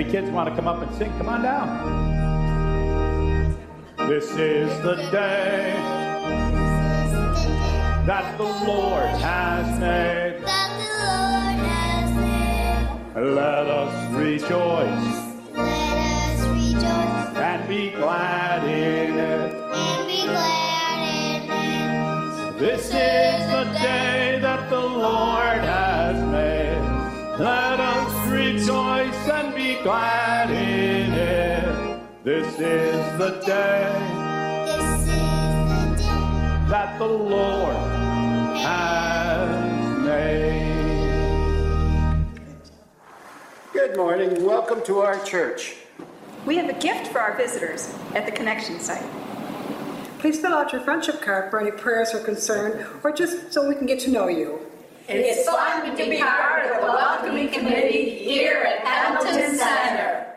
Any kids want to come up and sing? Come on down. This is the day that the Lord has made. That the Lord has made. Let us rejoice Let us rejoice and be glad in it. and be glad in it. This is the day that the Lord has made. Let us rejoice and be glad in it. This is the day This is the day that the Lord has made. Good morning. Welcome to our church. We have a gift for our visitors at the connection site. Please fill out your friendship card for any prayers or concern, or just so we can get to know you. It's fun to be part of the welcoming committee here at Hamilton Center.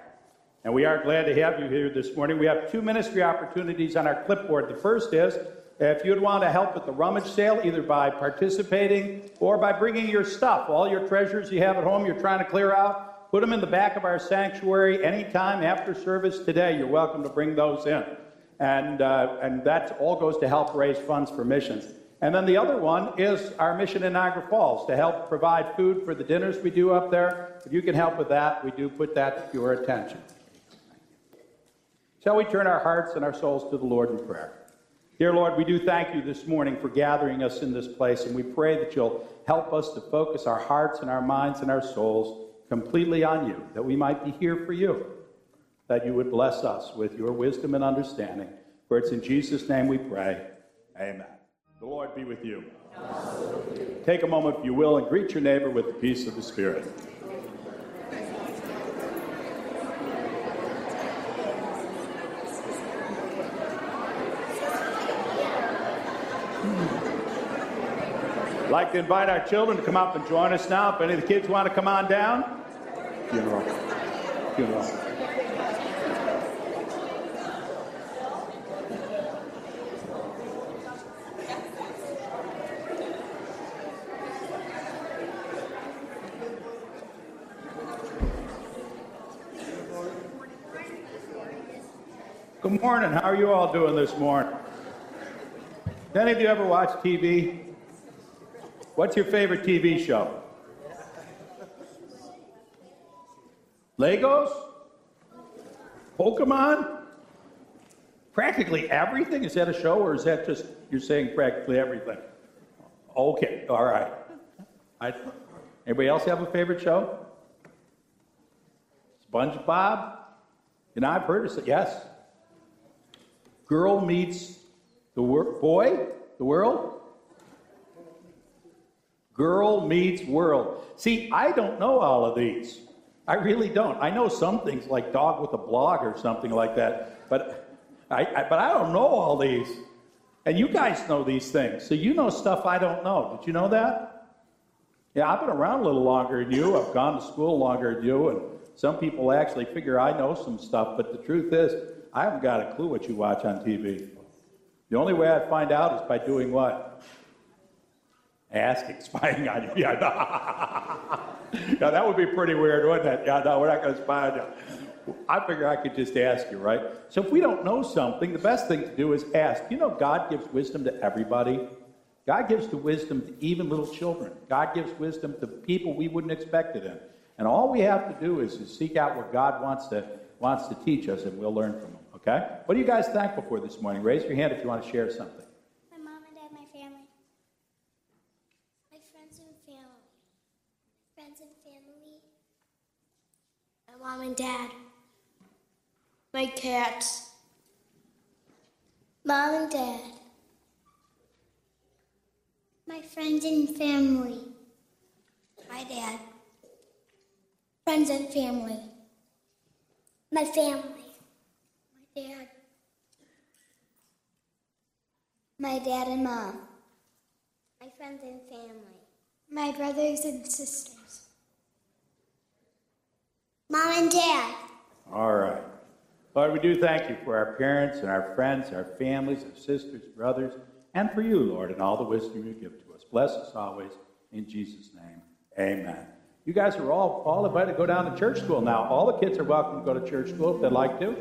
And we are glad to have you here this morning. We have two ministry opportunities on our clipboard. The first is if you'd want to help with the rummage sale, either by participating or by bringing your stuff, all your treasures you have at home you're trying to clear out, put them in the back of our sanctuary anytime after service today. You're welcome to bring those in. And, uh, and that all goes to help raise funds for missions. And then the other one is our mission in Niagara Falls to help provide food for the dinners we do up there. If you can help with that, we do put that to your attention. Shall we turn our hearts and our souls to the Lord in prayer? Dear Lord, we do thank you this morning for gathering us in this place, and we pray that you'll help us to focus our hearts and our minds and our souls completely on you, that we might be here for you, that you would bless us with your wisdom and understanding. For it's in Jesus' name we pray. Amen. The Lord be with you. Take a moment, if you will, and greet your neighbor with the peace of the Spirit. I'd like to invite our children to come up and join us now. If any of the kids want to come on down. Funeral. Funeral. Morning. How are you all doing this morning? Any of you ever watch TV? What's your favorite TV show? Legos? Pokemon? Practically everything? Is that a show or is that just you're saying practically everything? Okay, all right. I, anybody else have a favorite show? SpongeBob? You know, I've heard of it. Yes. Girl meets the wor- boy, the world. Girl meets world. See, I don't know all of these. I really don't. I know some things like dog with a blog or something like that, but I, I but I don't know all these. And you guys know these things, so you know stuff I don't know. Did you know that? Yeah, I've been around a little longer than you. I've gone to school longer than you, and some people actually figure I know some stuff. But the truth is, I haven't got a clue what you watch on TV. The only way I find out is by doing what? Asking, spying on you. Yeah, no. yeah, that would be pretty weird, wouldn't it? Yeah, no, we're not going to spy on you. I figure I could just ask you, right? So if we don't know something, the best thing to do is ask. You know, God gives wisdom to everybody. God gives the wisdom to even little children. God gives wisdom to people we wouldn't expect it in. And all we have to do is, is seek out what God wants to wants to teach us, and we'll learn from Him. Okay? What are you guys thankful for this morning? Raise your hand if you want to share something. My mom and dad, my family. My friends and family. Friends and family. My mom and dad. My cats. Mom and dad. My friends and family. My dad. Friends and family. My family. My dad. My dad and mom. My friends and family. My brothers and sisters. Mom and dad. All right. Lord, we do thank you for our parents and our friends, our families, our sisters, brothers, and for you, Lord, and all the wisdom you give to us. Bless us always. In Jesus' name, amen. You guys are all, all invited to go down to church school now. All the kids are welcome to go to church school if they'd like to.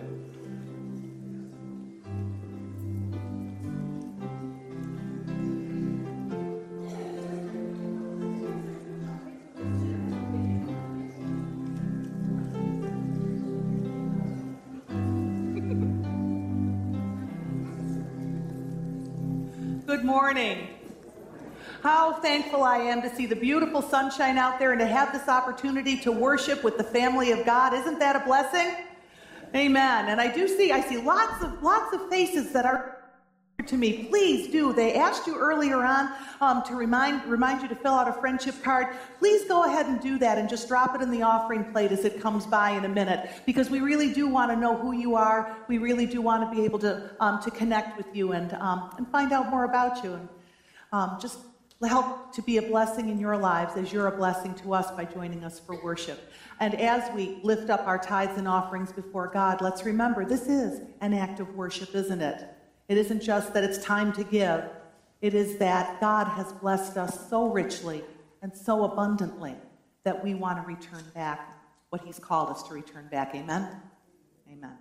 Good morning. How thankful I am to see the beautiful sunshine out there and to have this opportunity to worship with the family of God. Isn't that a blessing? Amen. And I do see, I see lots of lots of faces that are to me. Please do. They asked you earlier on um, to remind remind you to fill out a friendship card. Please go ahead and do that and just drop it in the offering plate as it comes by in a minute because we really do want to know who you are. We really do want to be able to um, to connect with you and um, and find out more about you and um, just help to be a blessing in your lives as you're a blessing to us by joining us for worship. And as we lift up our tithes and offerings before God, let's remember this is an act of worship, isn't it? It isn't just that it's time to give, it is that God has blessed us so richly and so abundantly that we want to return back what He's called us to return back. Amen? Amen.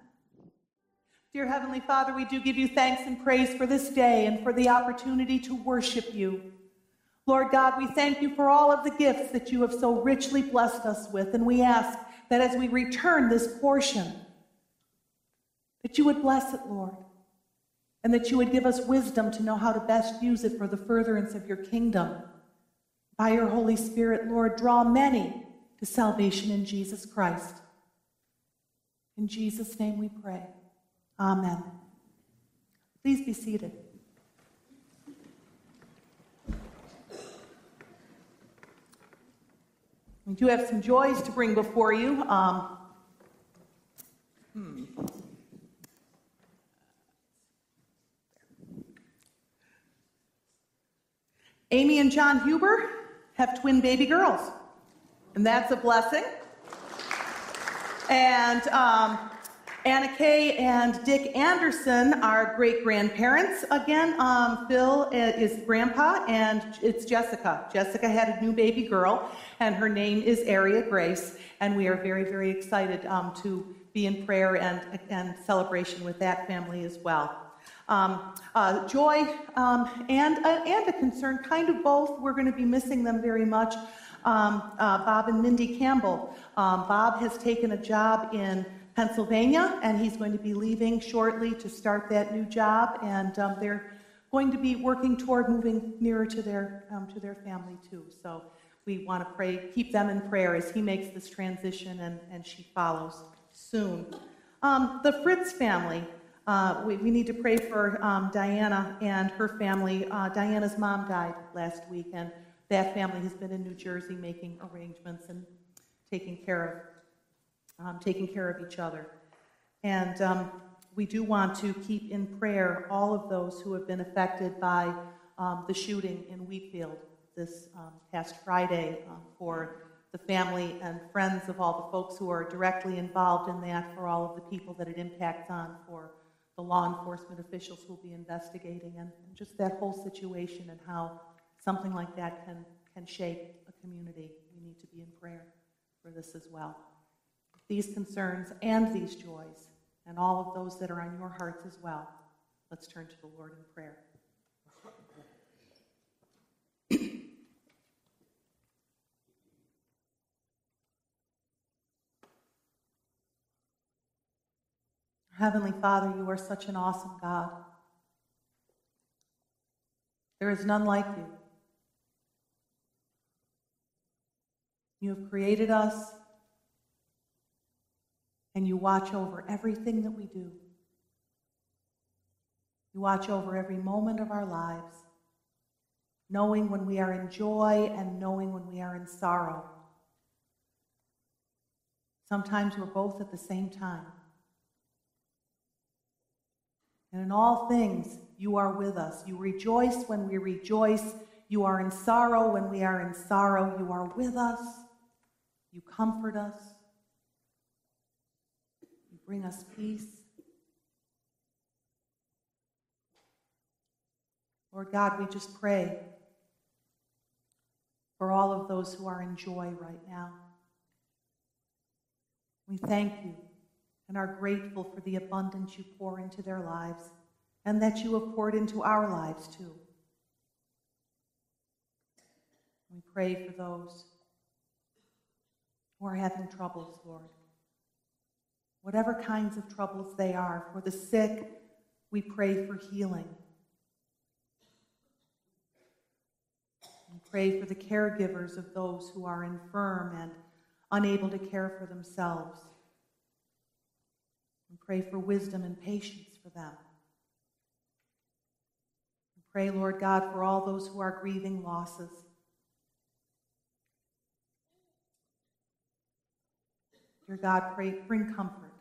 Dear Heavenly Father, we do give you thanks and praise for this day and for the opportunity to worship you. Lord God, we thank you for all of the gifts that you have so richly blessed us with, and we ask that as we return this portion, that you would bless it, Lord, and that you would give us wisdom to know how to best use it for the furtherance of your kingdom. By your Holy Spirit, Lord, draw many to salvation in Jesus Christ. In Jesus' name we pray. Amen. Please be seated. We do have some joys to bring before you. Um, Amy and John Huber have twin baby girls, and that's a blessing. And um, Anna Kay and Dick Anderson are great grandparents. Again, um, Phil is grandpa, and it's Jessica. Jessica had a new baby girl, and her name is Aria Grace. And we are very, very excited um, to be in prayer and, and celebration with that family as well. Um, uh, joy um, and, uh, and a concern, kind of both. We're going to be missing them very much. Um, uh, Bob and Mindy Campbell. Um, Bob has taken a job in Pennsylvania, and he's going to be leaving shortly to start that new job. And um, they're going to be working toward moving nearer to their um, to their family too. So we want to pray, keep them in prayer as he makes this transition and, and she follows soon. Um, the Fritz family. Uh, we, we, need to pray for um, Diana and her family. Uh, Diana's mom died last week, and that family has been in New Jersey making arrangements and taking care of um, taking care of each other. And um, we do want to keep in prayer all of those who have been affected by um, the shooting in Wheatfield this um, past Friday um, for the family and friends of all the folks who are directly involved in that, for all of the people that it impacts on, for the law enforcement officials will be investigating, and, and just that whole situation and how something like that can, can shape a community. We need to be in prayer for this as well these concerns and these joys, and all of those that are on your hearts as well. Let's turn to the Lord in prayer. Heavenly Father, you are such an awesome God. There is none like you. You have created us and you watch over everything that we do. You watch over every moment of our lives, knowing when we are in joy and knowing when we are in sorrow. Sometimes we're both at the same time. And in all things, you are with us. You rejoice when we rejoice. You are in sorrow when we are in sorrow. You are with us. You comfort us You bring us peace. Lord God, we just pray for all of those who are in joy right now. We thank you and are grateful for the abundance you pour into their lives and that you have poured into our lives too. We pray for those who are having troubles, Lord. Whatever kinds of troubles they are, for the sick, we pray for healing. We pray for the caregivers of those who are infirm and unable to care for themselves. We pray for wisdom and patience for them. We pray, Lord God, for all those who are grieving losses. Dear God, pray, bring comfort.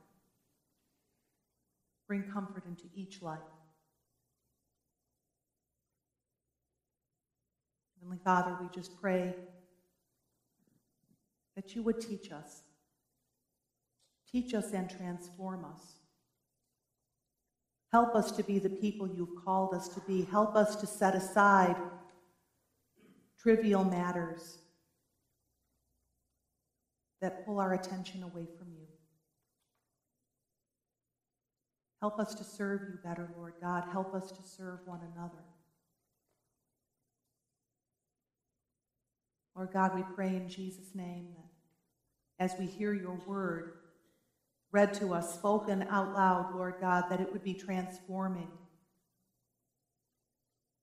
Bring comfort into each life. Heavenly Father, we just pray that you would teach us. Teach us and transform us. Help us to be the people you've called us to be. Help us to set aside trivial matters that pull our attention away from you. Help us to serve you better, Lord God. Help us to serve one another. Lord God, we pray in Jesus' name that as we hear your word read to us, spoken out loud, Lord God, that it would be transforming,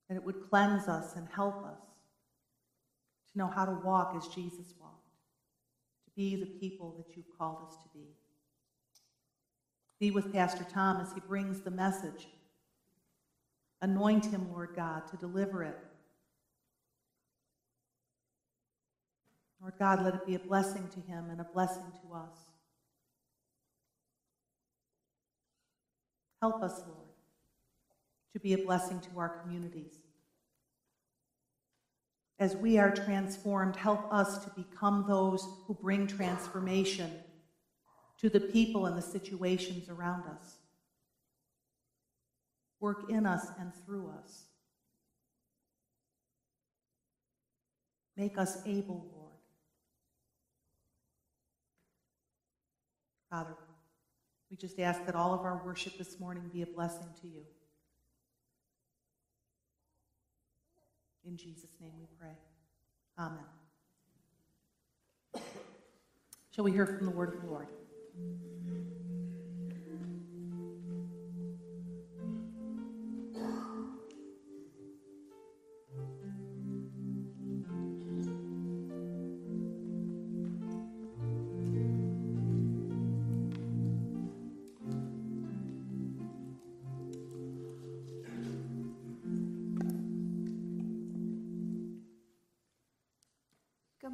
that it would cleanse us and help us to know how to walk as Jesus walked, to be the people that you've called us to be. Be with Pastor Tom as he brings the message. Anoint him, Lord God, to deliver it. Lord God, let it be a blessing to him and a blessing to us. Help us, Lord, to be a blessing to our communities. As we are transformed, help us to become those who bring transformation to the people and the situations around us. Work in us and through us. Make us able, Lord. Father, we just ask that all of our worship this morning be a blessing to you. In Jesus' name we pray. Amen. Shall we hear from the word of the Lord?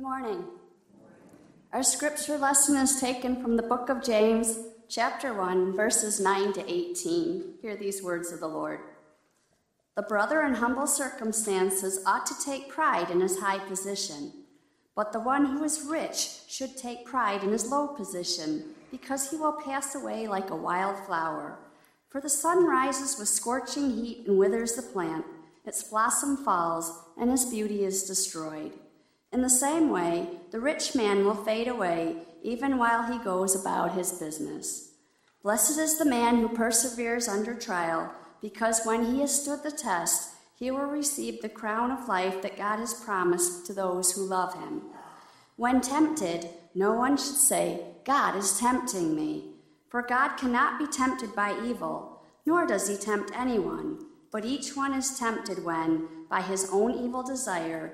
Morning. Our scripture lesson is taken from the book of James, chapter 1, verses 9 to 18. Hear these words of the Lord. The brother in humble circumstances ought to take pride in his high position, but the one who is rich should take pride in his low position, because he will pass away like a wild flower. For the sun rises with scorching heat and withers the plant, its blossom falls, and its beauty is destroyed. In the same way, the rich man will fade away even while he goes about his business. Blessed is the man who perseveres under trial, because when he has stood the test, he will receive the crown of life that God has promised to those who love him. When tempted, no one should say, God is tempting me. For God cannot be tempted by evil, nor does he tempt anyone, but each one is tempted when, by his own evil desire,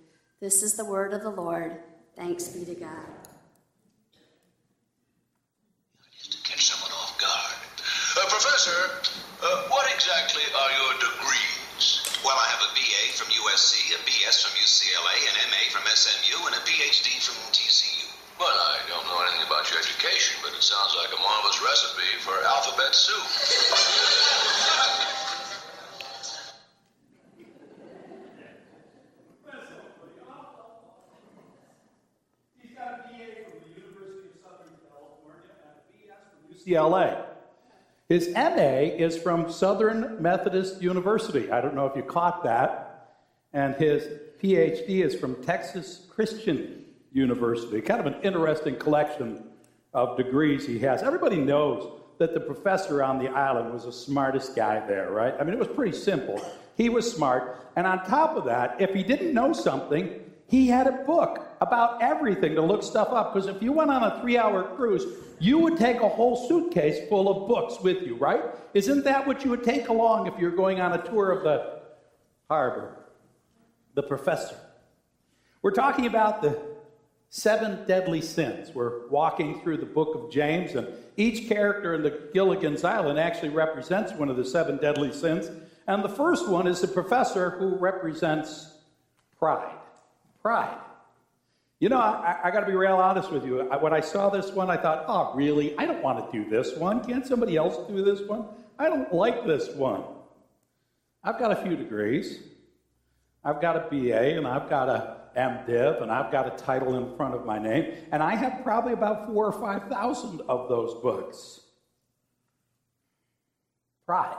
This is the word of the Lord. Thanks be to God. Just to catch someone off guard. Uh, professor, uh, what exactly are your degrees? Well, I have have a BA from USC, a BS from UCLA, an MA from SMU, and a PhD from TCU. Well, I don't know anything about your education, but it sounds like a marvelous recipe for alphabet soup. He's got a BA from the University of Southern California and a BS from UCLA. His MA is from Southern Methodist University. I don't know if you caught that. And his PhD is from Texas Christian University. Kind of an interesting collection of degrees he has. Everybody knows that the professor on the island was the smartest guy there, right? I mean, it was pretty simple. He was smart. And on top of that, if he didn't know something, he had a book about everything to look stuff up. Because if you went on a three hour cruise, you would take a whole suitcase full of books with you, right? Isn't that what you would take along if you're going on a tour of the harbor? The professor. We're talking about the seven deadly sins. We're walking through the book of James, and each character in the Gilligan's Island actually represents one of the seven deadly sins. And the first one is the professor who represents pride. Pride. You know, I, I got to be real honest with you. I, when I saw this one, I thought, oh, really? I don't want to do this one. Can't somebody else do this one? I don't like this one. I've got a few degrees. I've got a BA and I've got a MDiv and I've got a title in front of my name, and I have probably about four or five thousand of those books. Pride.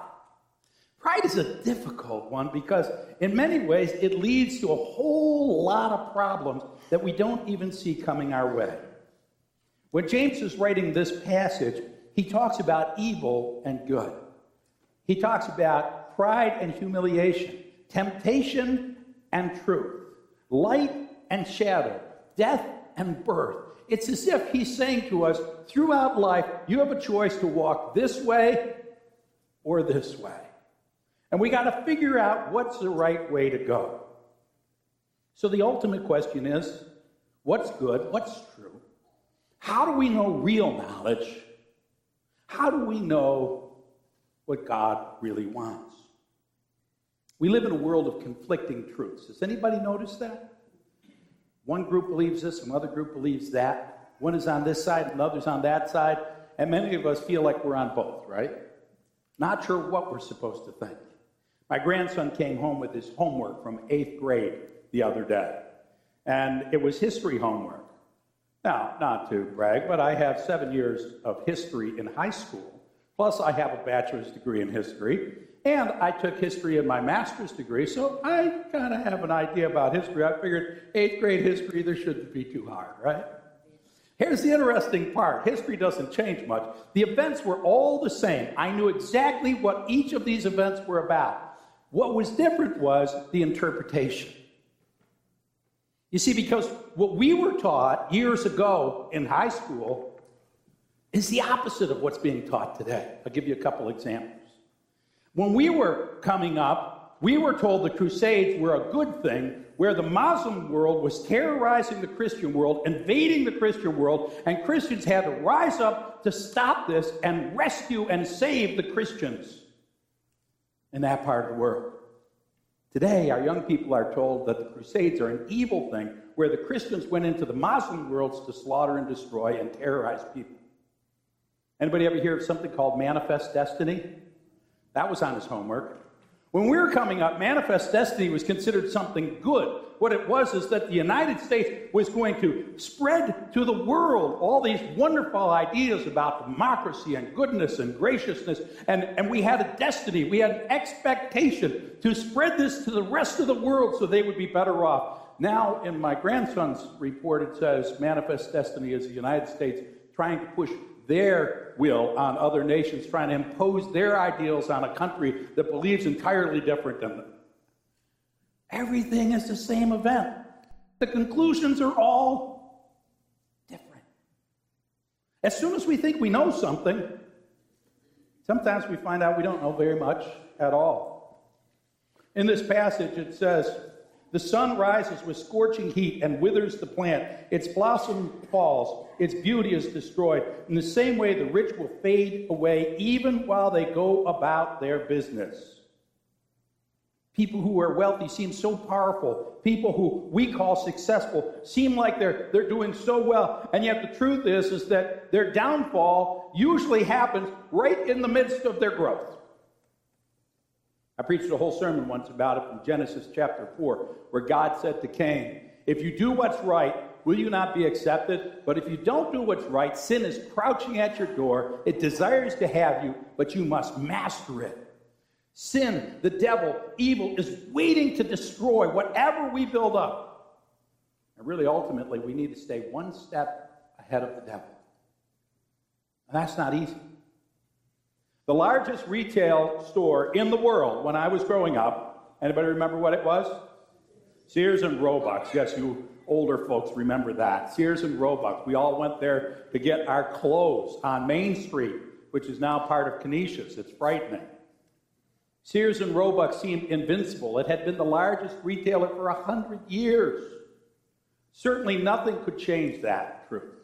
Pride is a difficult one because, in many ways, it leads to a whole lot of problems that we don't even see coming our way. When James is writing this passage, he talks about evil and good. He talks about pride and humiliation, temptation and truth, light and shadow, death and birth. It's as if he's saying to us throughout life, you have a choice to walk this way or this way. And we got to figure out what's the right way to go. So the ultimate question is what's good? What's true? How do we know real knowledge? How do we know what God really wants? We live in a world of conflicting truths. Does anybody notice that? One group believes this, another group believes that. One is on this side, another's on that side, and many of us feel like we're on both, right? Not sure what we're supposed to think. My grandson came home with his homework from eighth grade the other day, and it was history homework. Now, not to brag, but I have seven years of history in high school, plus, I have a bachelor's degree in history, and I took history in my master's degree, so I kind of have an idea about history. I figured eighth grade history, there shouldn't be too hard, right? Here's the interesting part history doesn't change much. The events were all the same. I knew exactly what each of these events were about. What was different was the interpretation. You see, because what we were taught years ago in high school is the opposite of what's being taught today. I'll give you a couple examples. When we were coming up, we were told the Crusades were a good thing, where the Muslim world was terrorizing the Christian world, invading the Christian world, and Christians had to rise up to stop this and rescue and save the Christians in that part of the world. Today, our young people are told that the Crusades are an evil thing where the Christians went into the Muslim worlds to slaughter and destroy and terrorize people. Anybody ever hear of something called Manifest Destiny? That was on his homework. When we were coming up, Manifest Destiny was considered something good. What it was is that the United States was going to spread to the world all these wonderful ideas about democracy and goodness and graciousness. And, and we had a destiny, we had an expectation to spread this to the rest of the world so they would be better off. Now, in my grandson's report, it says Manifest Destiny is the United States trying to push their will on other nations, trying to impose their ideals on a country that believes entirely different than them. Everything is the same event. The conclusions are all different. As soon as we think we know something, sometimes we find out we don't know very much at all. In this passage, it says, the sun rises with scorching heat and withers the plant. Its blossom falls. Its beauty is destroyed. In the same way, the rich will fade away even while they go about their business. People who are wealthy seem so powerful. People who we call successful seem like they're, they're doing so well. And yet the truth is, is that their downfall usually happens right in the midst of their growth. I preached a whole sermon once about it from Genesis chapter 4, where God said to Cain, If you do what's right, will you not be accepted? But if you don't do what's right, sin is crouching at your door. It desires to have you, but you must master it. Sin, the devil, evil is waiting to destroy whatever we build up. And really, ultimately, we need to stay one step ahead of the devil. And that's not easy. The largest retail store in the world when I was growing up, anybody remember what it was? Sears and Roebuck. Yes, you older folks remember that. Sears and Roebuck. We all went there to get our clothes on Main Street, which is now part of Canisius. It's frightening. Sears and Roebuck seemed invincible. It had been the largest retailer for a hundred years. Certainly nothing could change that truth.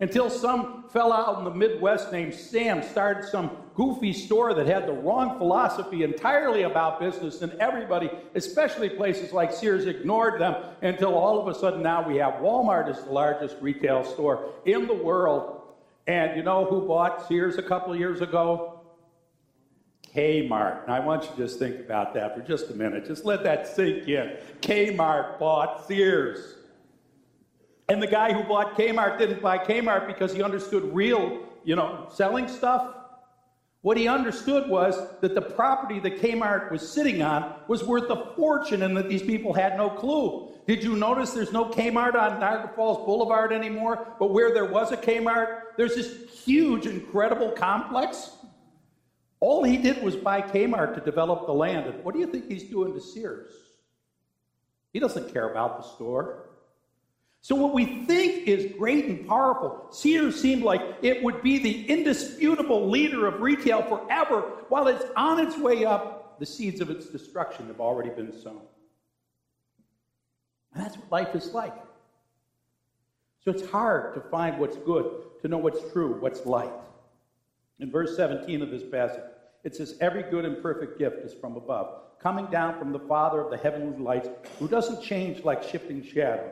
Until some fella out in the Midwest named Sam started some goofy store that had the wrong philosophy entirely about business, and everybody, especially places like Sears, ignored them until all of a sudden now we have Walmart as the largest retail store in the world. And you know who bought Sears a couple of years ago? Kmart. I want you to just think about that for just a minute. Just let that sink in. Kmart bought Sears. And the guy who bought Kmart didn't buy Kmart because he understood real, you know, selling stuff. What he understood was that the property that Kmart was sitting on was worth a fortune and that these people had no clue. Did you notice there's no Kmart on Niagara Falls Boulevard anymore? But where there was a Kmart, there's this huge, incredible complex. All he did was buy Kmart to develop the land. And what do you think he's doing to Sears? He doesn't care about the store. So, what we think is great and powerful, Sears seemed like it would be the indisputable leader of retail forever. While it's on its way up, the seeds of its destruction have already been sown. And that's what life is like. So, it's hard to find what's good, to know what's true, what's light. In verse 17 of this passage, it says, Every good and perfect gift is from above, coming down from the Father of the heavenly lights, who doesn't change like shifting shadow.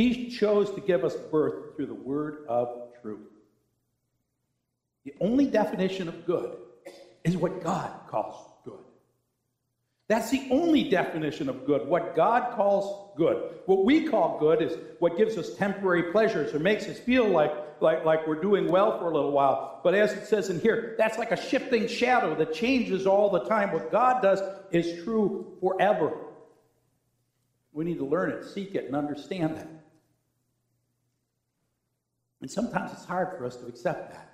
He chose to give us birth through the word of truth. The only definition of good is what God calls good. That's the only definition of good, what God calls good. What we call good is what gives us temporary pleasures or makes us feel like, like, like we're doing well for a little while. But as it says in here, that's like a shifting shadow that changes all the time. What God does is true forever. We need to learn it, seek it, and understand that. And sometimes it's hard for us to accept that.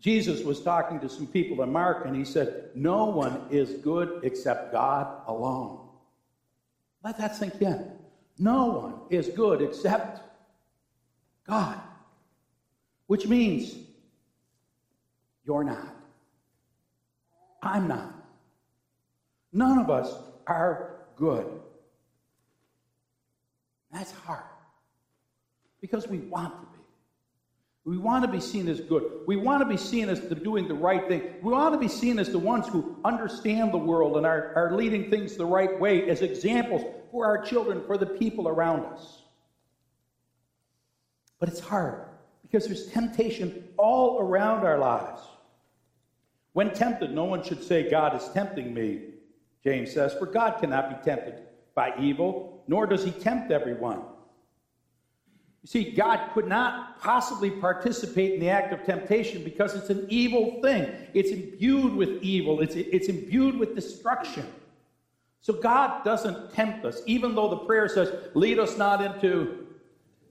Jesus was talking to some people in Mark, and he said, No one is good except God alone. Let that sink in. No one is good except God, which means you're not. I'm not. None of us are good. That's hard because we want to be. We want to be seen as good. We want to be seen as the, doing the right thing. We want to be seen as the ones who understand the world and are, are leading things the right way as examples for our children, for the people around us. But it's hard because there's temptation all around our lives. When tempted, no one should say, God is tempting me, James says, for God cannot be tempted by evil, nor does he tempt everyone. You see, God could not possibly participate in the act of temptation because it's an evil thing. It's imbued with evil, it's, it's imbued with destruction. So God doesn't tempt us, even though the prayer says, lead us not into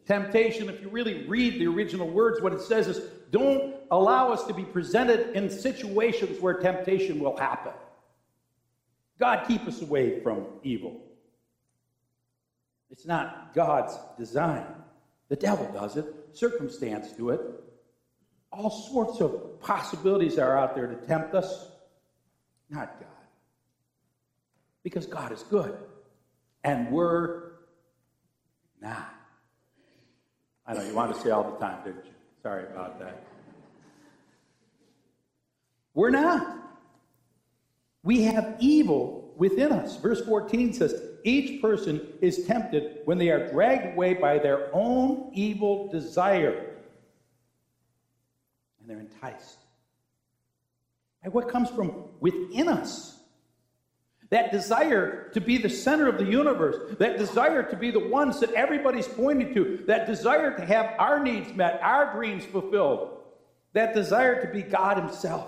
temptation. If you really read the original words, what it says is, don't allow us to be presented in situations where temptation will happen. God, keep us away from evil. It's not God's design. The devil does it, circumstance do it. All sorts of possibilities are out there to tempt us. Not God. Because God is good. And we're not. I know you want to say all the time, didn't you? Sorry about that. We're not. We have evil within us. Verse 14 says, Each person is tempted when they are dragged away by their own evil desire. And they're enticed. And what comes from within us? That desire to be the center of the universe, that desire to be the ones that everybody's pointing to, that desire to have our needs met, our dreams fulfilled, that desire to be God Himself.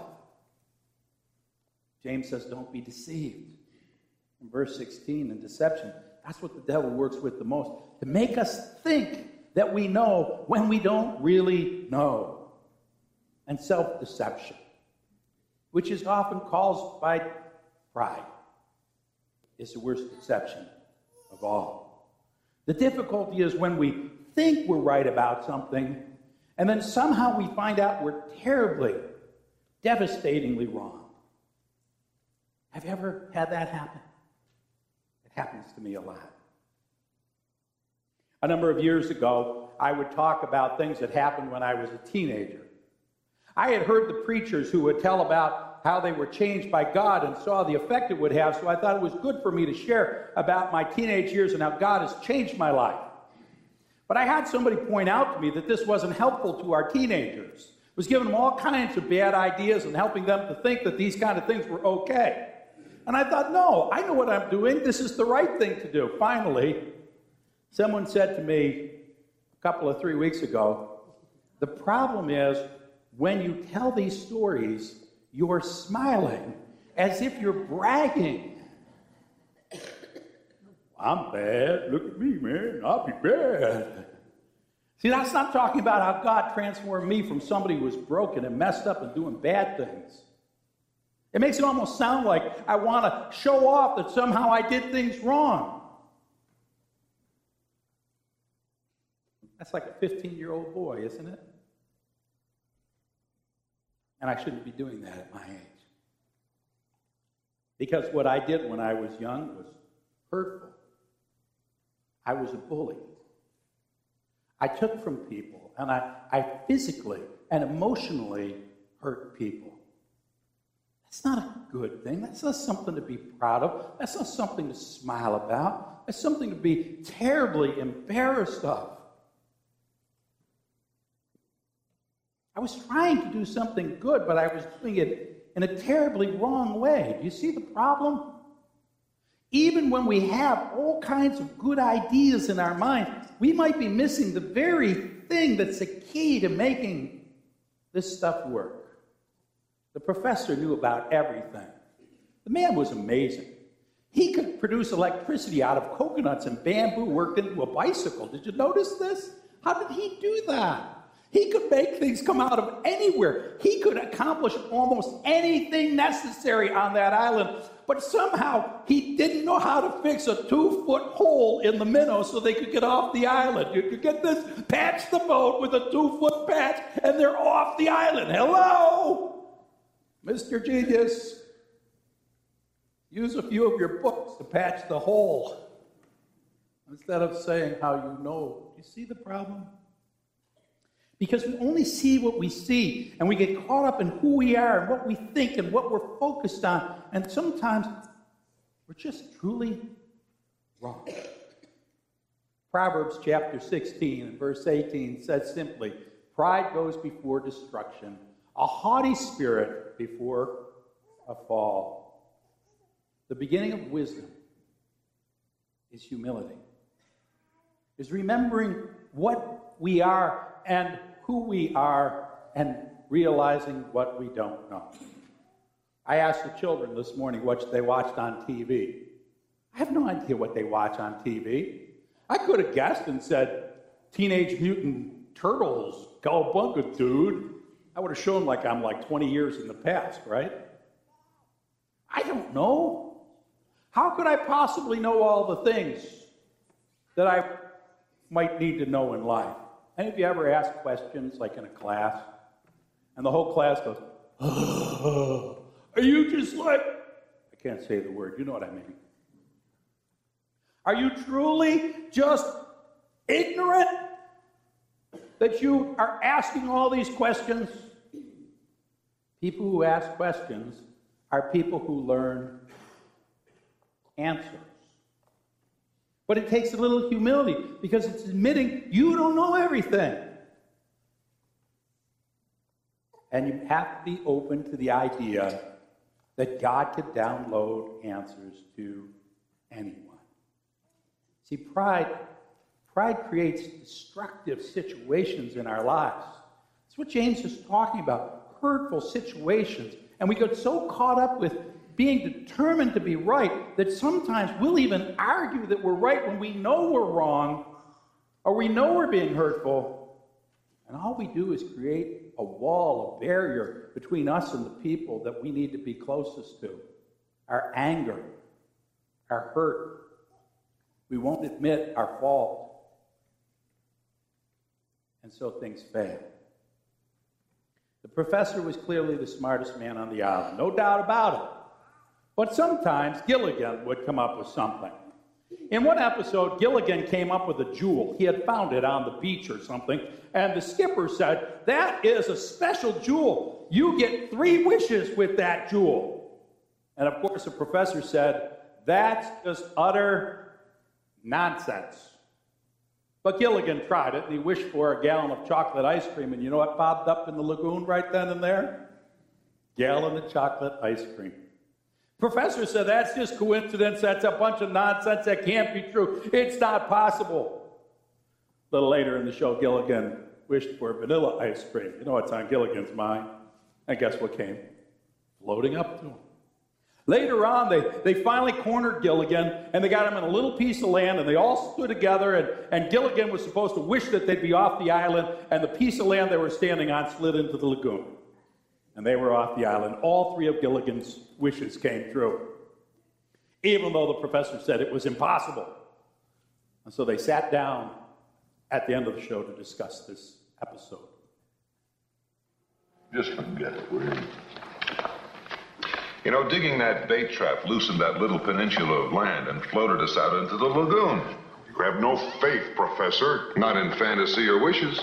James says, Don't be deceived. In verse 16, and deception, that's what the devil works with the most to make us think that we know when we don't really know. And self deception, which is often caused by pride, is the worst deception of all. The difficulty is when we think we're right about something, and then somehow we find out we're terribly, devastatingly wrong. Have you ever had that happen? Happens to me a lot. A number of years ago, I would talk about things that happened when I was a teenager. I had heard the preachers who would tell about how they were changed by God and saw the effect it would have, so I thought it was good for me to share about my teenage years and how God has changed my life. But I had somebody point out to me that this wasn't helpful to our teenagers. It was giving them all kinds of bad ideas and helping them to think that these kind of things were okay. And I thought, no, I know what I'm doing. This is the right thing to do. Finally, someone said to me a couple of three weeks ago, the problem is when you tell these stories, you're smiling as if you're bragging. I'm bad. Look at me, man. I'll be bad. See, that's not talking about how God transformed me from somebody who was broken and messed up and doing bad things. It makes it almost sound like I want to show off that somehow I did things wrong. That's like a 15 year old boy, isn't it? And I shouldn't be doing that at my age. Because what I did when I was young was hurtful. I was a bully. I took from people, and I, I physically and emotionally hurt people. That's not a good thing. That's not something to be proud of. That's not something to smile about. That's something to be terribly embarrassed of. I was trying to do something good, but I was doing it in a terribly wrong way. Do you see the problem? Even when we have all kinds of good ideas in our mind, we might be missing the very thing that's the key to making this stuff work. The professor knew about everything. The man was amazing. He could produce electricity out of coconuts and bamboo worked into a bicycle. Did you notice this? How did he do that? He could make things come out of anywhere. He could accomplish almost anything necessary on that island. But somehow he didn't know how to fix a two foot hole in the minnow so they could get off the island. You could get this, patch the boat with a two foot patch, and they're off the island. Hello, Mr. Genius. Use a few of your books to patch the hole instead of saying how you know. You see the problem? Because we only see what we see, and we get caught up in who we are and what we think and what we're focused on, and sometimes we're just truly wrong. Proverbs chapter 16 and verse 18 says simply Pride goes before destruction, a haughty spirit before a fall. The beginning of wisdom is humility, is remembering what we are and who we are and realizing what we don't know. I asked the children this morning what they watched on TV. I have no idea what they watch on TV. I could have guessed and said, Teenage Mutant Turtles, Cowabunga, dude. I would have shown like I'm like 20 years in the past, right? I don't know. How could I possibly know all the things that I might need to know in life? Any of you ever ask questions like in a class, and the whole class goes, oh, Are you just like, I can't say the word, you know what I mean. Are you truly just ignorant that you are asking all these questions? People who ask questions are people who learn answers. But it takes a little humility because it's admitting you don't know everything. And you have to be open to the idea that God could download answers to anyone. See, pride, pride creates destructive situations in our lives. That's what James is talking about, hurtful situations. And we get so caught up with being determined to be right that sometimes we'll even argue that we're right when we know we're wrong or we know we're being hurtful. And all we do is create a wall, a barrier between us and the people that we need to be closest to. Our anger, our hurt. We won't admit our fault. And so things fail. The professor was clearly the smartest man on the island, no doubt about it. But sometimes Gilligan would come up with something. In one episode, Gilligan came up with a jewel. He had found it on the beach or something, and the skipper said, That is a special jewel. You get three wishes with that jewel. And of course, the professor said, That's just utter nonsense. But Gilligan tried it, and he wished for a gallon of chocolate ice cream. And you know what popped up in the lagoon right then and there? Gallon of chocolate ice cream. Professor said that's just coincidence. That's a bunch of nonsense. That can't be true. It's not possible. A little later in the show, Gilligan wished for vanilla ice cream. You know what's on Gilligan's mind? And guess what came? Floating up to him. Later on, they, they finally cornered Gilligan and they got him in a little piece of land and they all stood together. And, and Gilligan was supposed to wish that they'd be off the island, and the piece of land they were standing on slid into the lagoon and they were off the island. All three of Gilligan's wishes came true, even though the professor said it was impossible. And so they sat down at the end of the show to discuss this episode. Just forget it, you? You know, digging that bait trap loosened that little peninsula of land and floated us out into the lagoon. You have no faith, Professor. Not in fantasy or wishes.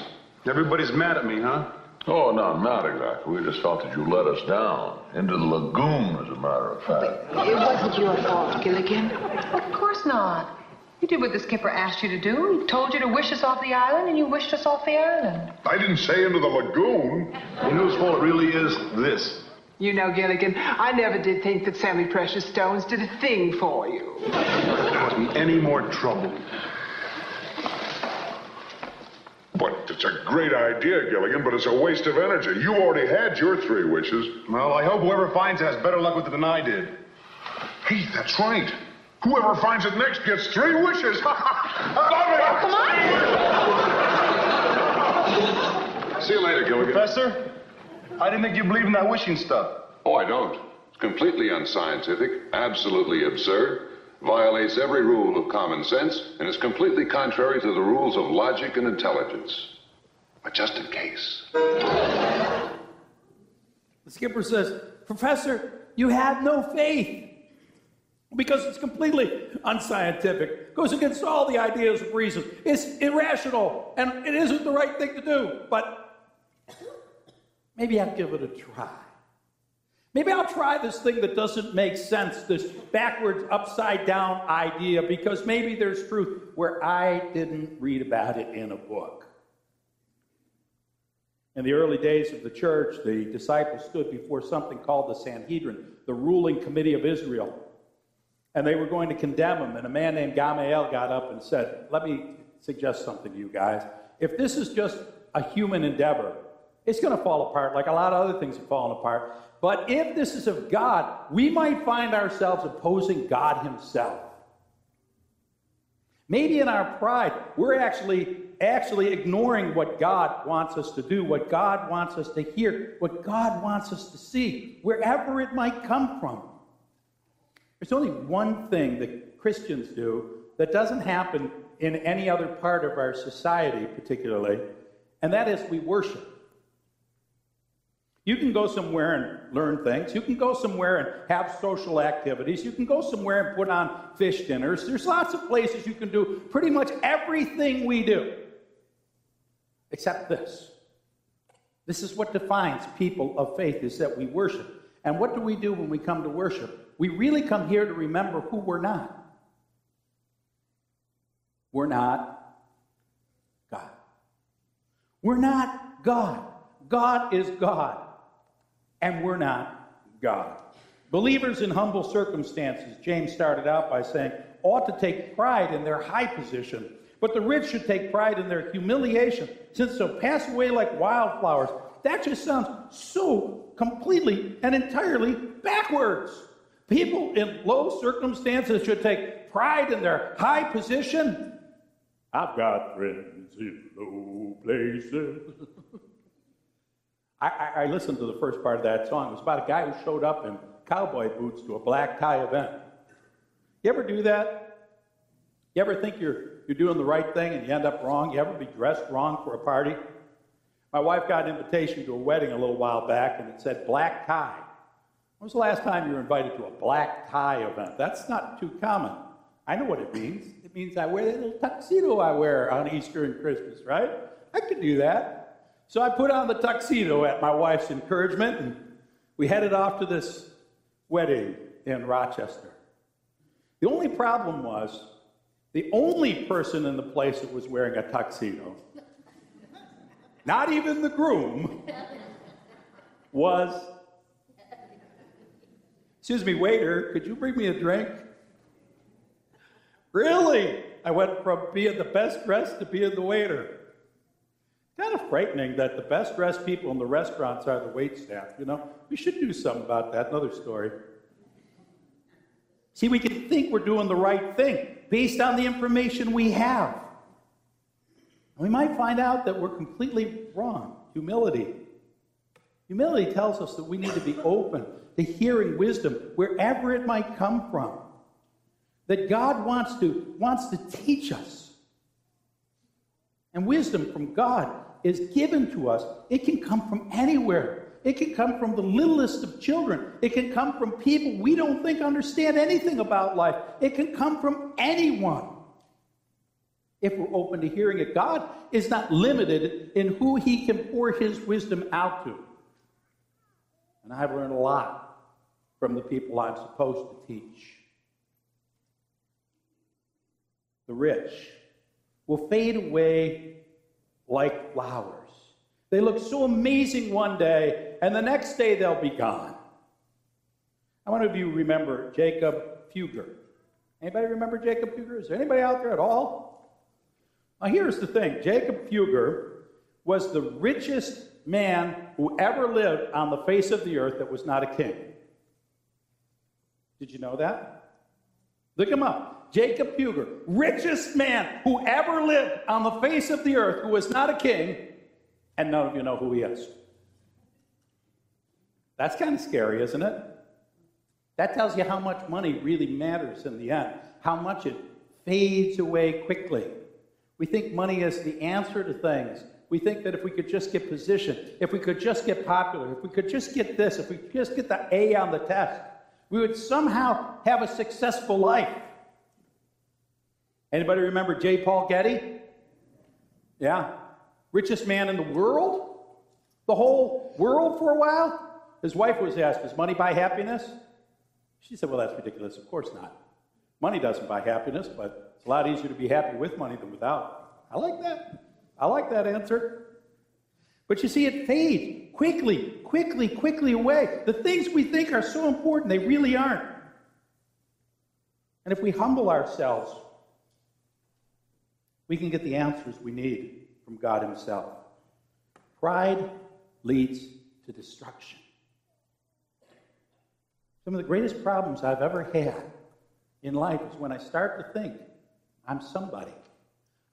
Everybody's mad at me, huh? Oh, no, not exactly. We just thought that you let us down. Into the lagoon, as a matter of fact. It wasn't your fault, Gilligan. Of course not. You did what the skipper asked you to do. He told you to wish us off the island, and you wished us off the island. I didn't say into the lagoon. You know whose fault it really is? This. You know, Gilligan, I never did think that Sammy Precious Stones did a thing for you. Cause me any more trouble. But it's a great idea, Gilligan, but it's a waste of energy. You already had your three wishes. Well, I hope whoever finds it has better luck with it than I did. Hey, that's right. Whoever finds it next gets three wishes. Ha ha. Come on. See you later, Gilligan. Professor, I didn't think you believed in that wishing stuff. Oh, I don't. It's completely unscientific, absolutely absurd, violates every rule of common sense, and is completely contrary to the rules of logic and intelligence. But just in case. The skipper says, Professor, you have no faith. Because it's completely unscientific, goes against all the ideas of reason. It's irrational, and it isn't the right thing to do. But maybe I'll give it a try. Maybe I'll try this thing that doesn't make sense, this backwards, upside down idea, because maybe there's truth where I didn't read about it in a book. In the early days of the church, the disciples stood before something called the Sanhedrin, the ruling committee of Israel. And they were going to condemn him. And a man named Gamaliel got up and said, Let me suggest something to you guys. If this is just a human endeavor, it's going to fall apart like a lot of other things have fallen apart. But if this is of God, we might find ourselves opposing God Himself. Maybe in our pride, we're actually actually ignoring what God wants us to do, what God wants us to hear, what God wants us to see, wherever it might come from. There's only one thing that Christians do that doesn't happen in any other part of our society, particularly, and that is we worship. You can go somewhere and learn things. You can go somewhere and have social activities. You can go somewhere and put on fish dinners. There's lots of places you can do pretty much everything we do, except this. This is what defines people of faith is that we worship. And what do we do when we come to worship? we really come here to remember who we're not. We're not God. We're not God. God is God, and we're not God. Believers in humble circumstances, James started out by saying, ought to take pride in their high position, but the rich should take pride in their humiliation, since they'll pass away like wildflowers. That just sounds so completely and entirely backwards. People in low circumstances should take pride in their high position. I've got friends in low places. I, I, I, listened to the first part of that song. It was about a guy who showed up in cowboy boots to a black tie event. You ever do that? You ever think you're, you're doing the right thing and you end up wrong? You ever be dressed wrong for a party? My wife got an invitation to a wedding a little while back and it said black tie. When was the last time you were invited to a black tie event? That's not too common. I know what it means. It means I wear that little tuxedo I wear on Easter and Christmas, right? I could do that. So I put on the tuxedo at my wife's encouragement and we headed off to this wedding in Rochester. The only problem was the only person in the place that was wearing a tuxedo, not even the groom, was, excuse me, waiter, could you bring me a drink? Really? I went from being the best dressed to being the waiter. Kind of frightening that the best dressed people in the restaurants are the wait staff, you know? We should do something about that. Another story. See, we can think we're doing the right thing based on the information we have. And we might find out that we're completely wrong. Humility. Humility tells us that we need to be open to hearing wisdom wherever it might come from. That God wants to, wants to teach us. And wisdom from God is given to us. It can come from anywhere. It can come from the littlest of children. It can come from people we don't think understand anything about life. It can come from anyone. If we're open to hearing it, God is not limited in who He can pour His wisdom out to. And I've learned a lot from the people I'm supposed to teach. The rich will fade away like flowers. They look so amazing one day, and the next day they'll be gone. How many of you remember Jacob Fugger? Anybody remember Jacob Fugger? Is there anybody out there at all? Now, here's the thing Jacob Fugger was the richest man who ever lived on the face of the earth that was not a king. Did you know that? Look him up. Jacob Fugger, richest man who ever lived on the face of the earth who was not a king, and none of you know who he is. That's kind of scary, isn't it? That tells you how much money really matters in the end, how much it fades away quickly. We think money is the answer to things. We think that if we could just get position, if we could just get popular, if we could just get this, if we could just get the A on the test, we would somehow have a successful life. Anybody remember J. Paul Getty? Yeah, richest man in the world, the whole world for a while. His wife was asked, Does money buy happiness? She said, Well, that's ridiculous. Of course not. Money doesn't buy happiness, but it's a lot easier to be happy with money than without. I like that. I like that answer. But you see, it fades quickly, quickly, quickly away. The things we think are so important, they really aren't. And if we humble ourselves, we can get the answers we need from God Himself. Pride leads to destruction. Some of the greatest problems I've ever had in life is when I start to think I'm somebody.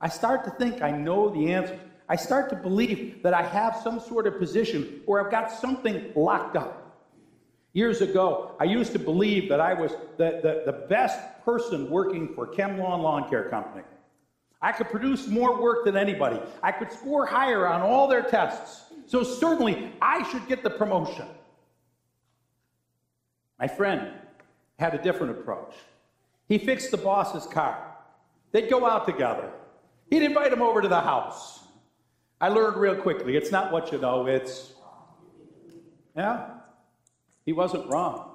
I start to think I know the answers. I start to believe that I have some sort of position or I've got something locked up. Years ago, I used to believe that I was the, the, the best person working for ChemLawn Lawn Care Company. I could produce more work than anybody. I could score higher on all their tests. So certainly I should get the promotion. My friend had a different approach. He fixed the boss's car. They'd go out together. He'd invite him over to the house. I learned real quickly it's not what you know, it's. Yeah, he wasn't wrong.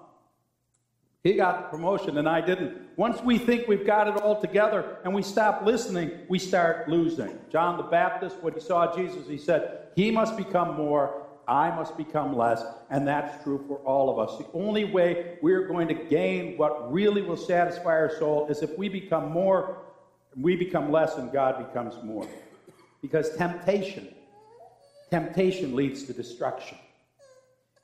He got the promotion and I didn't. Once we think we've got it all together and we stop listening, we start losing. John the Baptist, when he saw Jesus, he said, He must become more, I must become less. And that's true for all of us. The only way we're going to gain what really will satisfy our soul is if we become more, we become less, and God becomes more. Because temptation, temptation leads to destruction.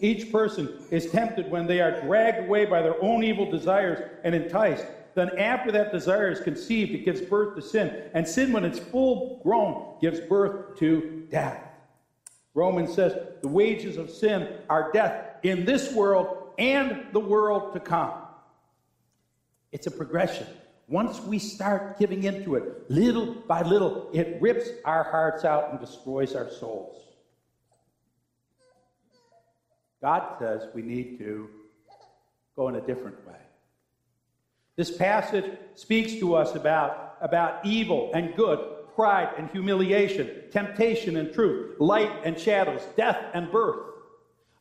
Each person is tempted when they are dragged away by their own evil desires and enticed. Then, after that desire is conceived, it gives birth to sin. And sin, when it's full grown, gives birth to death. Romans says the wages of sin are death in this world and the world to come. It's a progression. Once we start giving into it, little by little, it rips our hearts out and destroys our souls. God says we need to go in a different way. This passage speaks to us about, about evil and good, pride and humiliation, temptation and truth, light and shadows, death and birth.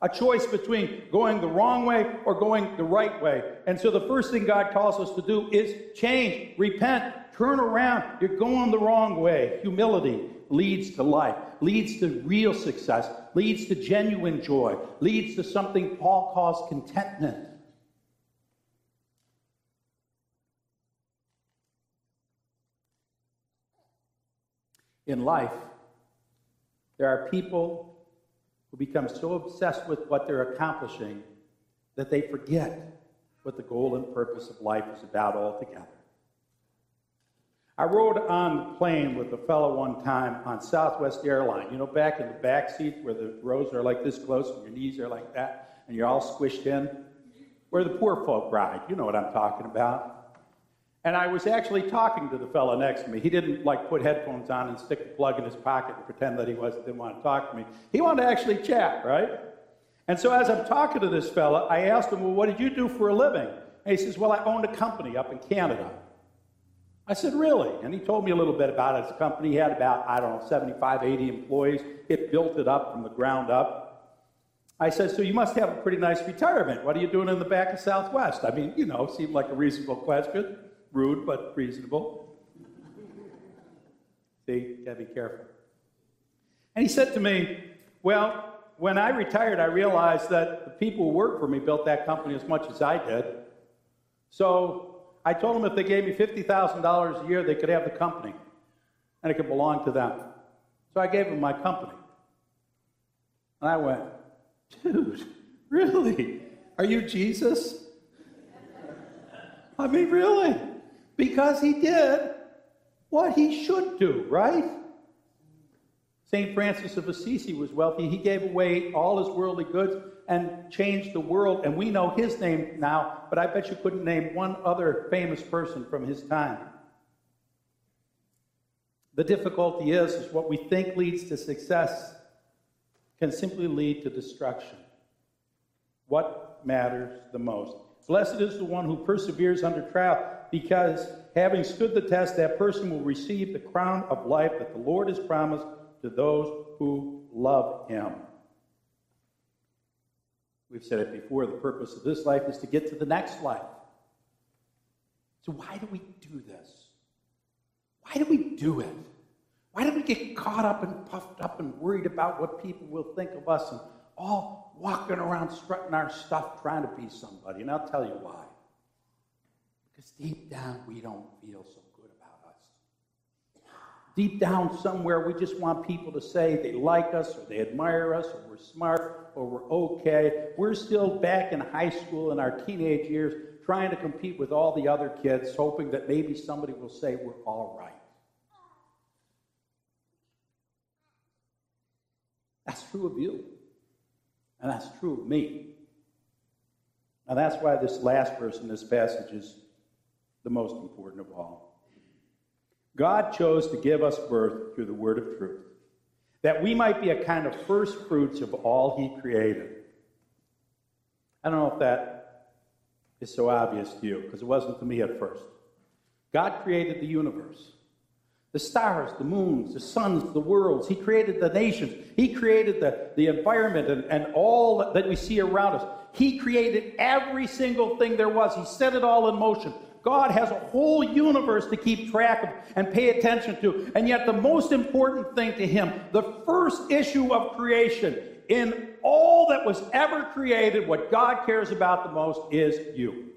A choice between going the wrong way or going the right way. And so the first thing God calls us to do is change, repent, turn around. You're going the wrong way. Humility leads to life, leads to real success, leads to genuine joy, leads to something Paul calls contentment. In life, there are people who become so obsessed with what they're accomplishing that they forget what the goal and purpose of life is about altogether. I rode on the plane with a fellow one time on Southwest Airline. You know, back in the back seat where the rows are like this close and your knees are like that, and you're all squished in, where the poor folk ride. You know what I'm talking about. And I was actually talking to the fellow next to me. He didn't like put headphones on and stick a plug in his pocket and pretend that he wasn't, didn't want to talk to me. He wanted to actually chat, right? And so as I'm talking to this fellow, I asked him, "Well, what did you do for a living?" And he says, "Well, I owned a company up in Canada." I said, Really? And he told me a little bit about his company. He had about, I don't know, 75, 80 employees. It built it up from the ground up. I said, So you must have a pretty nice retirement. What are you doing in the back of Southwest? I mean, you know, seemed like a reasonable question. Rude, but reasonable. See, gotta be careful. And he said to me, Well, when I retired, I realized that the people who worked for me built that company as much as I did. So I told them if they gave me $50,000 a year, they could have the company and it could belong to them. So I gave them my company. And I went, dude, really? Are you Jesus? I mean, really? Because he did what he should do, right? St. Francis of Assisi was wealthy. He gave away all his worldly goods and changed the world. And we know his name now, but I bet you couldn't name one other famous person from his time. The difficulty is, is what we think leads to success can simply lead to destruction. What matters the most? Blessed is the one who perseveres under trial, because having stood the test, that person will receive the crown of life that the Lord has promised to those who love him. We've said it before the purpose of this life is to get to the next life. So, why do we do this? Why do we do it? Why do we get caught up and puffed up and worried about what people will think of us and all walking around strutting our stuff trying to be somebody? And I'll tell you why. Because deep down, we don't feel so. Deep down, somewhere, we just want people to say they like us or they admire us or we're smart or we're okay. We're still back in high school in our teenage years trying to compete with all the other kids, hoping that maybe somebody will say we're all right. That's true of you. And that's true of me. And that's why this last verse in this passage is the most important of all. God chose to give us birth through the word of truth, that we might be a kind of first fruits of all he created. I don't know if that is so obvious to you, because it wasn't to me at first. God created the universe. The stars, the moons, the suns, the worlds. He created the nations. He created the, the environment and, and all that we see around us. He created every single thing there was. He set it all in motion. God has a whole universe to keep track of and pay attention to. And yet, the most important thing to Him, the first issue of creation in all that was ever created, what God cares about the most is you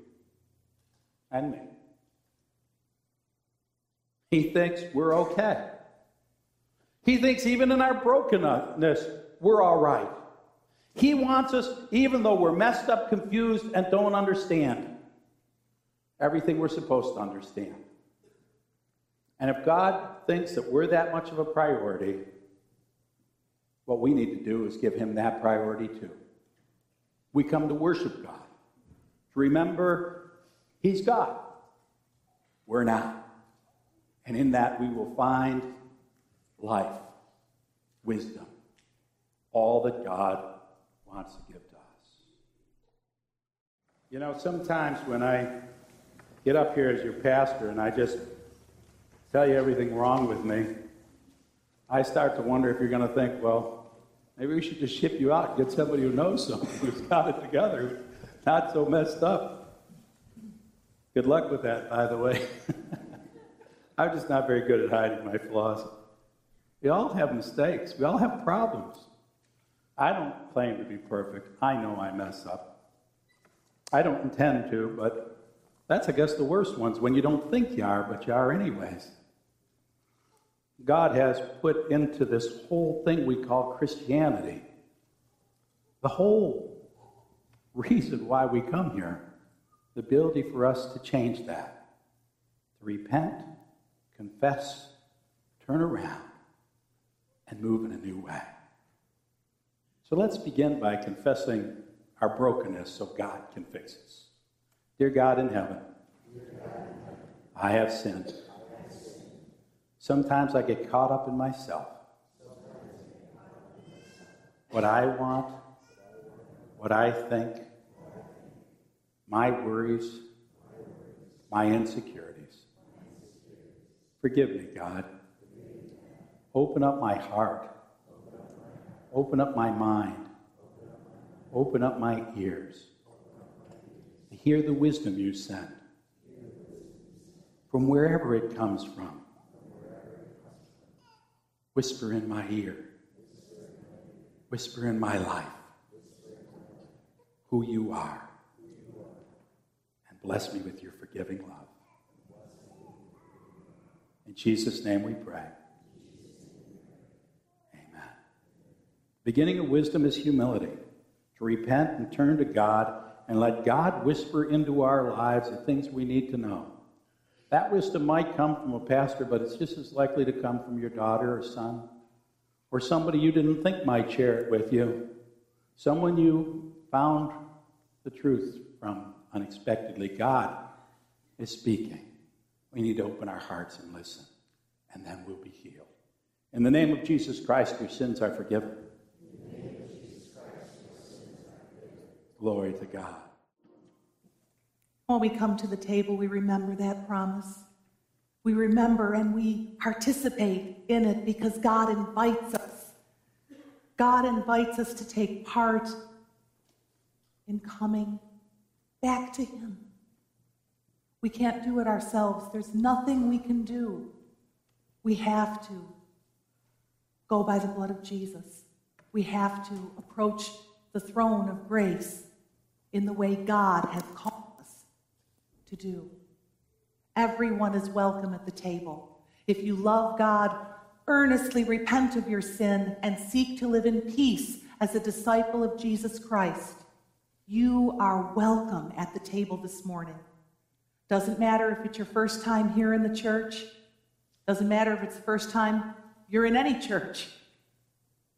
and me. He thinks we're okay. He thinks even in our brokenness, we're all right. He wants us, even though we're messed up, confused, and don't understand everything we're supposed to understand. And if God thinks that we're that much of a priority, what we need to do is give Him that priority too. We come to worship God, to remember He's God. We're not. And in that, we will find life, wisdom, all that God wants to give to us. You know, sometimes when I get up here as your pastor and I just tell you everything wrong with me, I start to wonder if you're going to think, well, maybe we should just ship you out and get somebody who knows something, who's got it together, not so messed up. Good luck with that, by the way. I'm just not very good at hiding my flaws. We all have mistakes. We all have problems. I don't claim to be perfect. I know I mess up. I don't intend to, but that's, I guess, the worst ones when you don't think you are, but you are anyways. God has put into this whole thing we call Christianity the whole reason why we come here, the ability for us to change that, to repent, confess, turn around, and move in a new way. So let's begin by confessing our brokenness so God can fix us. Dear God in heaven, I have sinned. Sometimes I get caught up in myself. What I want, what I think, my worries, my insecurities. Forgive me, God. Open up my heart. Open up my mind. Open up my ears hear the wisdom you send from wherever it comes from. Whisper in my ear. Whisper in my life who you are. And bless me with your forgiving love. In Jesus' name we pray. Amen. Beginning of wisdom is humility, to repent and turn to God and let God whisper into our lives the things we need to know. That wisdom might come from a pastor, but it's just as likely to come from your daughter or son, or somebody you didn't think might share it with you, someone you found the truth from unexpectedly. God is speaking. We need to open our hearts and listen, and then we'll be healed. In the name of Jesus Christ, your sins are forgiven. Glory to God. When we come to the table, we remember that promise. We remember and we participate in it because God invites us. God invites us to take part in coming back to Him. We can't do it ourselves. There's nothing we can do. We have to go by the blood of Jesus. We have to approach the throne of grace in the way God has called us to do. Everyone is welcome at the table. If you love God, earnestly repent of your sin and seek to live in peace as a disciple of Jesus Christ, you are welcome at the table this morning. Doesn't matter if it's your first time here in the church, doesn't matter if it's the first time you're in any church.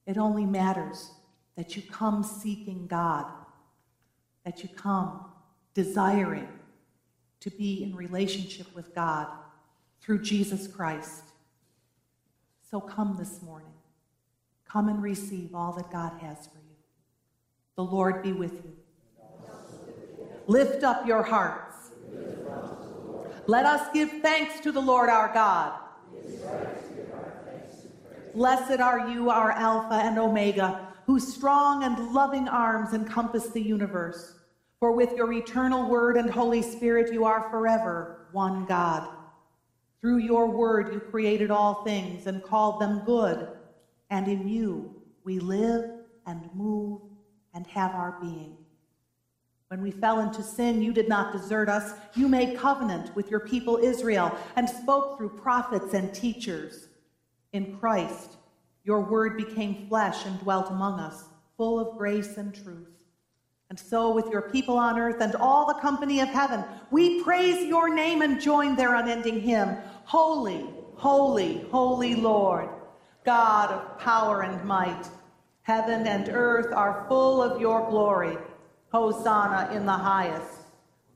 It only matters that you come seeking God, that you come desiring to be in relationship with God through Jesus Christ. So come this morning. Come and receive all that God has for you. The Lord be with you. Lift up your hearts. Let us give thanks to the Lord our God. Blessed are you, our Alpha and Omega, whose strong and loving arms encompass the universe. For with your eternal word and Holy Spirit, you are forever one God. Through your word, you created all things and called them good, and in you we live and move and have our being. When we fell into sin, you did not desert us. You made covenant with your people Israel and spoke through prophets and teachers. In Christ, your word became flesh and dwelt among us, full of grace and truth. And so, with your people on earth and all the company of heaven, we praise your name and join their unending hymn Holy, holy, holy Lord, God of power and might. Heaven and earth are full of your glory. Hosanna in the highest.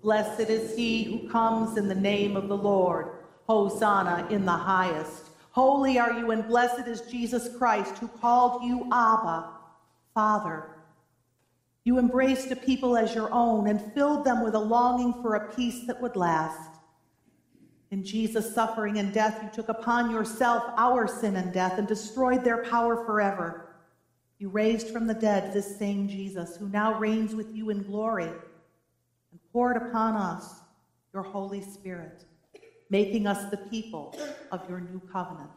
Blessed is he who comes in the name of the Lord. Hosanna in the highest. Holy are you, and blessed is Jesus Christ, who called you Abba, Father. You embraced a people as your own and filled them with a longing for a peace that would last. In Jesus' suffering and death, you took upon yourself our sin and death and destroyed their power forever. You raised from the dead this same Jesus, who now reigns with you in glory, and poured upon us your Holy Spirit, making us the people of your new covenant.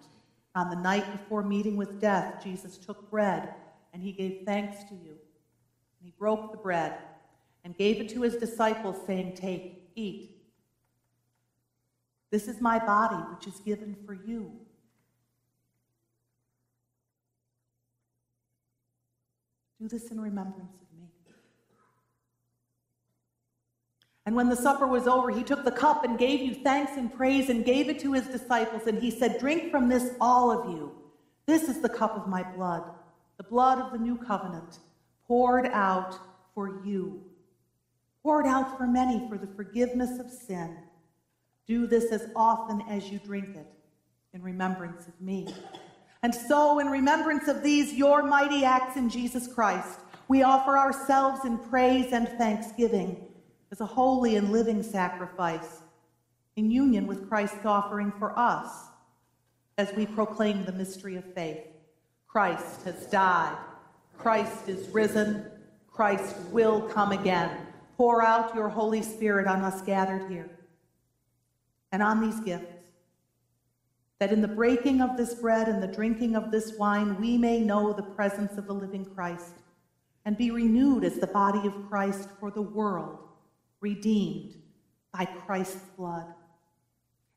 On the night before meeting with death, Jesus took bread, and he gave thanks to you. And he broke the bread and gave it to his disciples, saying, Take, eat. This is my body, which is given for you. Do this in remembrance of me. And when the supper was over, he took the cup and gave you thanks and praise and gave it to his disciples. And he said, Drink from this, all of you. This is the cup of my blood, the blood of the new covenant, poured out for you, poured out for many for the forgiveness of sin. Do this as often as you drink it in remembrance of me. And so, in remembrance of these, your mighty acts in Jesus Christ, we offer ourselves in praise and thanksgiving as a holy and living sacrifice in union with Christ's offering for us as we proclaim the mystery of faith. Christ has died. Christ is risen. Christ will come again. Pour out your Holy Spirit on us gathered here and on these gifts that in the breaking of this bread and the drinking of this wine, we may know the presence of the living Christ and be renewed as the body of Christ for the world, redeemed by Christ's blood.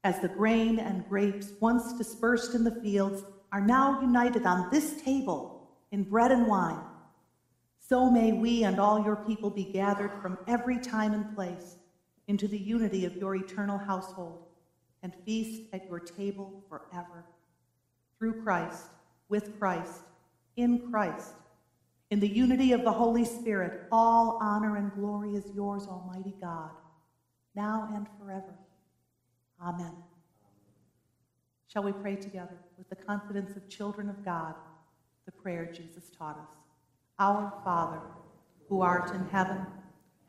As the grain and grapes, once dispersed in the fields, are now united on this table in bread and wine, so may we and all your people be gathered from every time and place into the unity of your eternal household and feast at your table forever. Through Christ, with Christ, in Christ, in the unity of the Holy Spirit, all honor and glory is yours, Almighty God, now and forever. Amen. Shall we pray together with the confidence of children of God, the prayer Jesus taught us? Our Father, who art in heaven,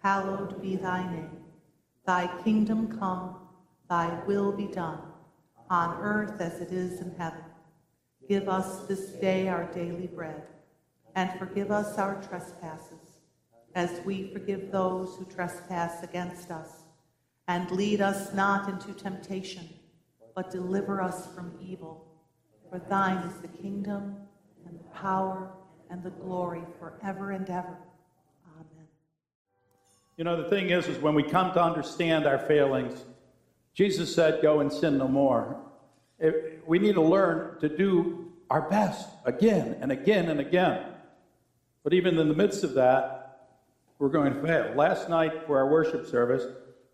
hallowed be thy name. Thy kingdom come Thy will be done, on earth as it is in heaven. Give us this day our daily bread, and forgive us our trespasses, as we forgive those who trespass against us. And lead us not into temptation, but deliver us from evil. For thine is the kingdom, and the power, and the glory forever and ever. Amen. You know, the thing is, is when we come to understand our failings, Jesus said, Go and sin no more. we need to learn to do our best again and again and again. But even in the midst of that, we're going to fail. Last night for our worship service,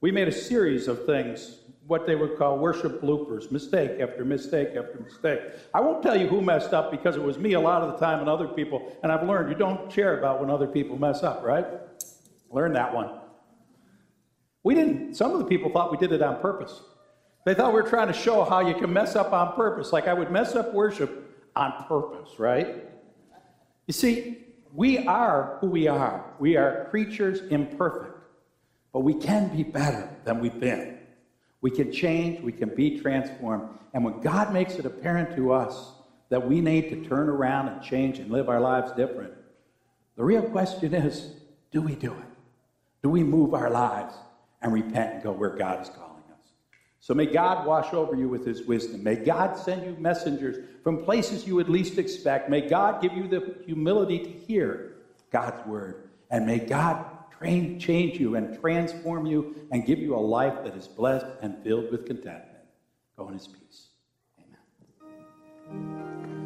we made a series of things, what they would call worship bloopers, mistake after mistake after mistake. I won't tell you who messed up because it was me a lot of the time and other people, and I've learned you don't care about when other people mess up, right? Learn that one. We didn't, some of the people thought we did it on purpose. They thought we were trying to show how you can mess up on purpose, like I would mess up worship on purpose, right? You see, we are who we are. We are creatures imperfect, but we can be better than we've been. We can change, we can be transformed. And when God makes it apparent to us that we need to turn around and change and live our lives different. The real question is do we do it? Do we move our lives and repent and go where God is calling us? So may God wash over you with his wisdom. May God send you messengers from places you would least expect. May God give you the humility to hear God's word. And may God train, change you and transform you and give you a life that is blessed and filled with contentment. Go in his peace. Amen.